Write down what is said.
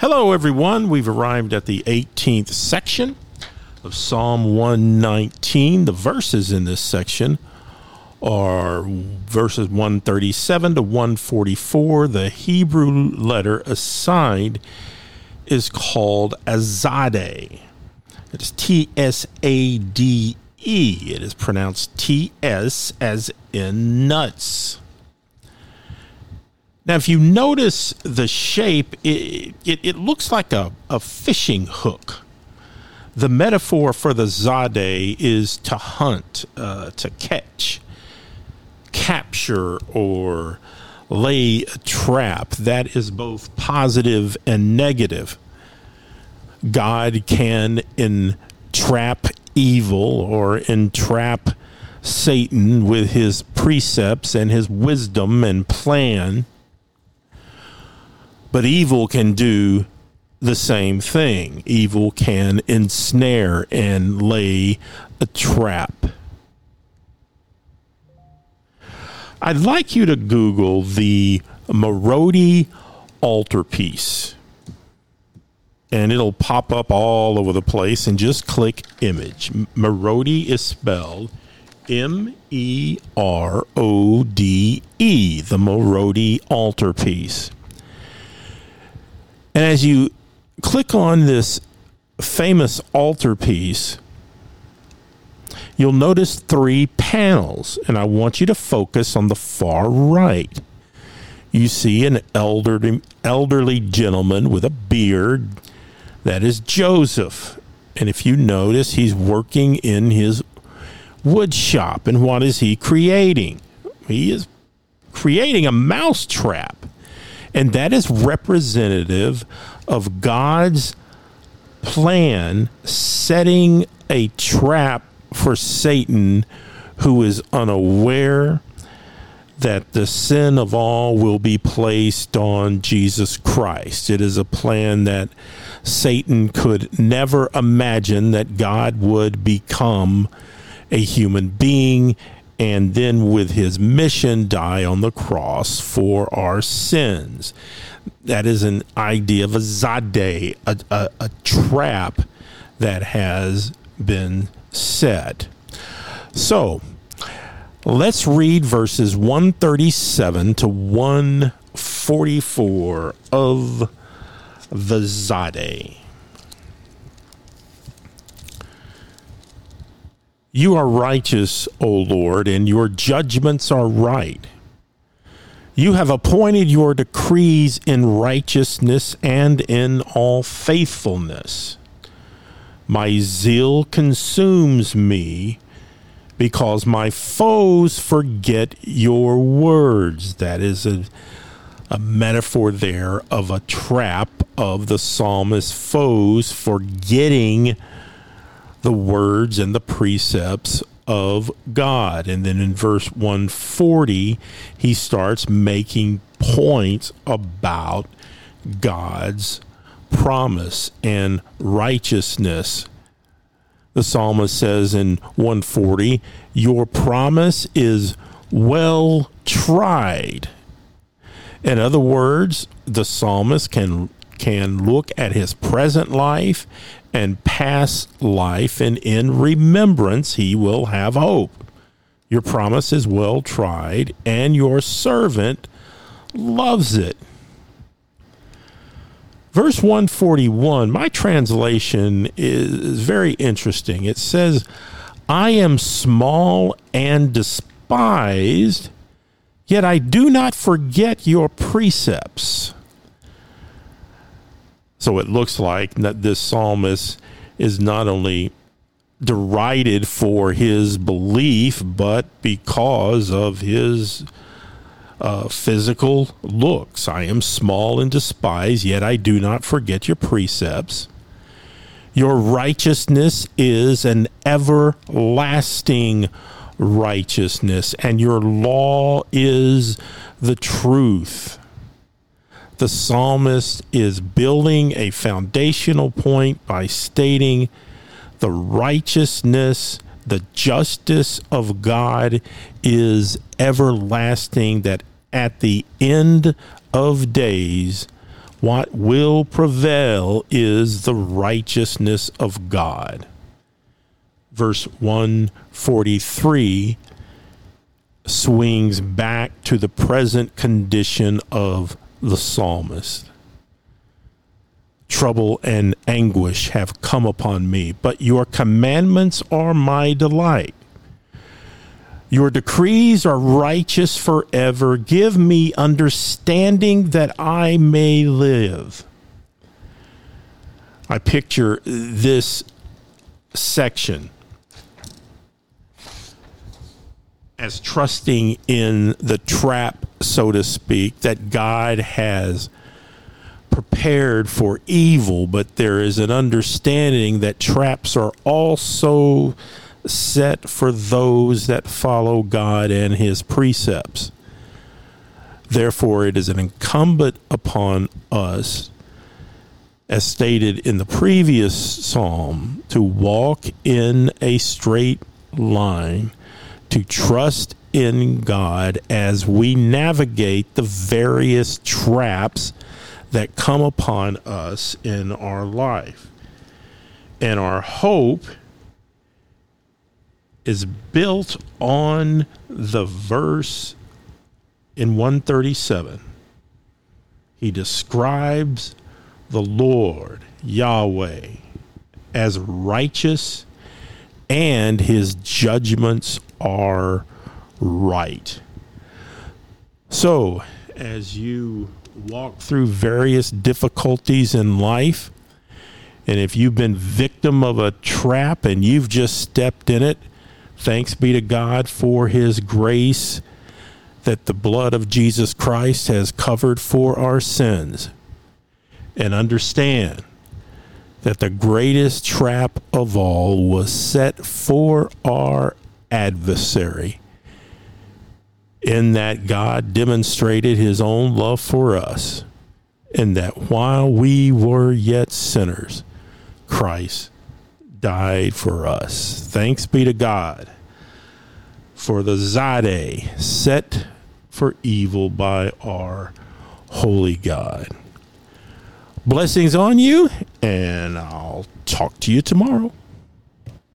Hello, everyone. We've arrived at the 18th section of Psalm 119. The verses in this section are verses 137 to 144. The Hebrew letter assigned is called Azade. It is T S A D E. It is pronounced T S as in nuts. Now, if you notice the shape, it, it, it, looks like a, a fishing hook. The metaphor for the Tsade is to hunt, uh, to catch, capture, or lay a trap. That is both positive and negative. God can entrap evil or entrap Satan with his precepts and his wisdom and plan but evil can do the same thing. Evil can ensnare and lay a trap. I'd like you to Google the Merode altarpiece. And it'll pop up all over the place and just click image. Merode is spelled M E R O D E, the Merode altarpiece. And as you click on this famous altarpiece, you'll notice three panels, and I want you to focus on the far right. You see an elderly, elderly gentleman with a beard. That is Joseph. And if you notice, he's working in his wood shop. And what is he creating? He is creating a mouse trap. And that is representative of God's plan setting a trap for Satan who is unaware that the sin of all will be placed on Jesus Christ. It is a plan that Satan could never imagine that God would become a human being and then with his mission die on the cross for our sins. That is an idea of a Tsade, a, a, a trap that has been set. So let's read verses 137 to 144 of the Tsade. You are righteous, O Lord, and your judgments are right. You have appointed your decrees in righteousness and in all faithfulness. My zeal consumes me because my foes forget your words. That is a, a metaphor there of a trap of the psalmist's foes forgetting the words and the precepts of God. And then in verse 140, he starts making points about God's promise and righteousness. The psalmist says in 140, Your promise is well tried. In other words, the psalmist can can look at his present life and past life, and in remembrance he will have hope. Your promise is well tried, and your servant loves it. Verse 141, my translation is very interesting. It says, I am small and despised, yet I do not forget your precepts. So it looks like that this psalmist is not only derided for his belief, but because of his uh, physical looks. I am small and despised, yet I do not forget your precepts. Your righteousness is an everlasting righteousness, and your law is the truth the psalmist is building a foundational point by stating the righteousness, the justice of God is everlasting, that at the end of days, What will prevail is the righteousness of God. Verse 143 swings back to the present condition of the psalmist. Trouble and anguish have come upon me, but your commandments are my delight. Your decrees are righteous forever. Give me understanding that I may live. I picture this section as trusting in the trap, so to speak, that God has prepared for evil, but there is an understanding that traps are also set for those that follow God and his precepts. Therefore, it is an incumbent upon us, as stated in the previous psalm, to walk in a straight line, to trust in God as we navigate the various traps that come upon us in our life. And our hope is built on the verse in 137. He describes the Lord, Yahweh, as righteous and his judgments are right. So, as you walk through various difficulties in life, and if you've been victim of a trap and you've just stepped in it, Thanks be to God for his grace that the blood of Jesus Christ has covered for our sins. And understand that the greatest trap of all was set for our adversary, in that God demonstrated his own love for us, and that while we were yet sinners, Christ died for us. Thanks be to God for the Tsade set for evil by our holy God. Blessings on you, and I'll talk to you tomorrow.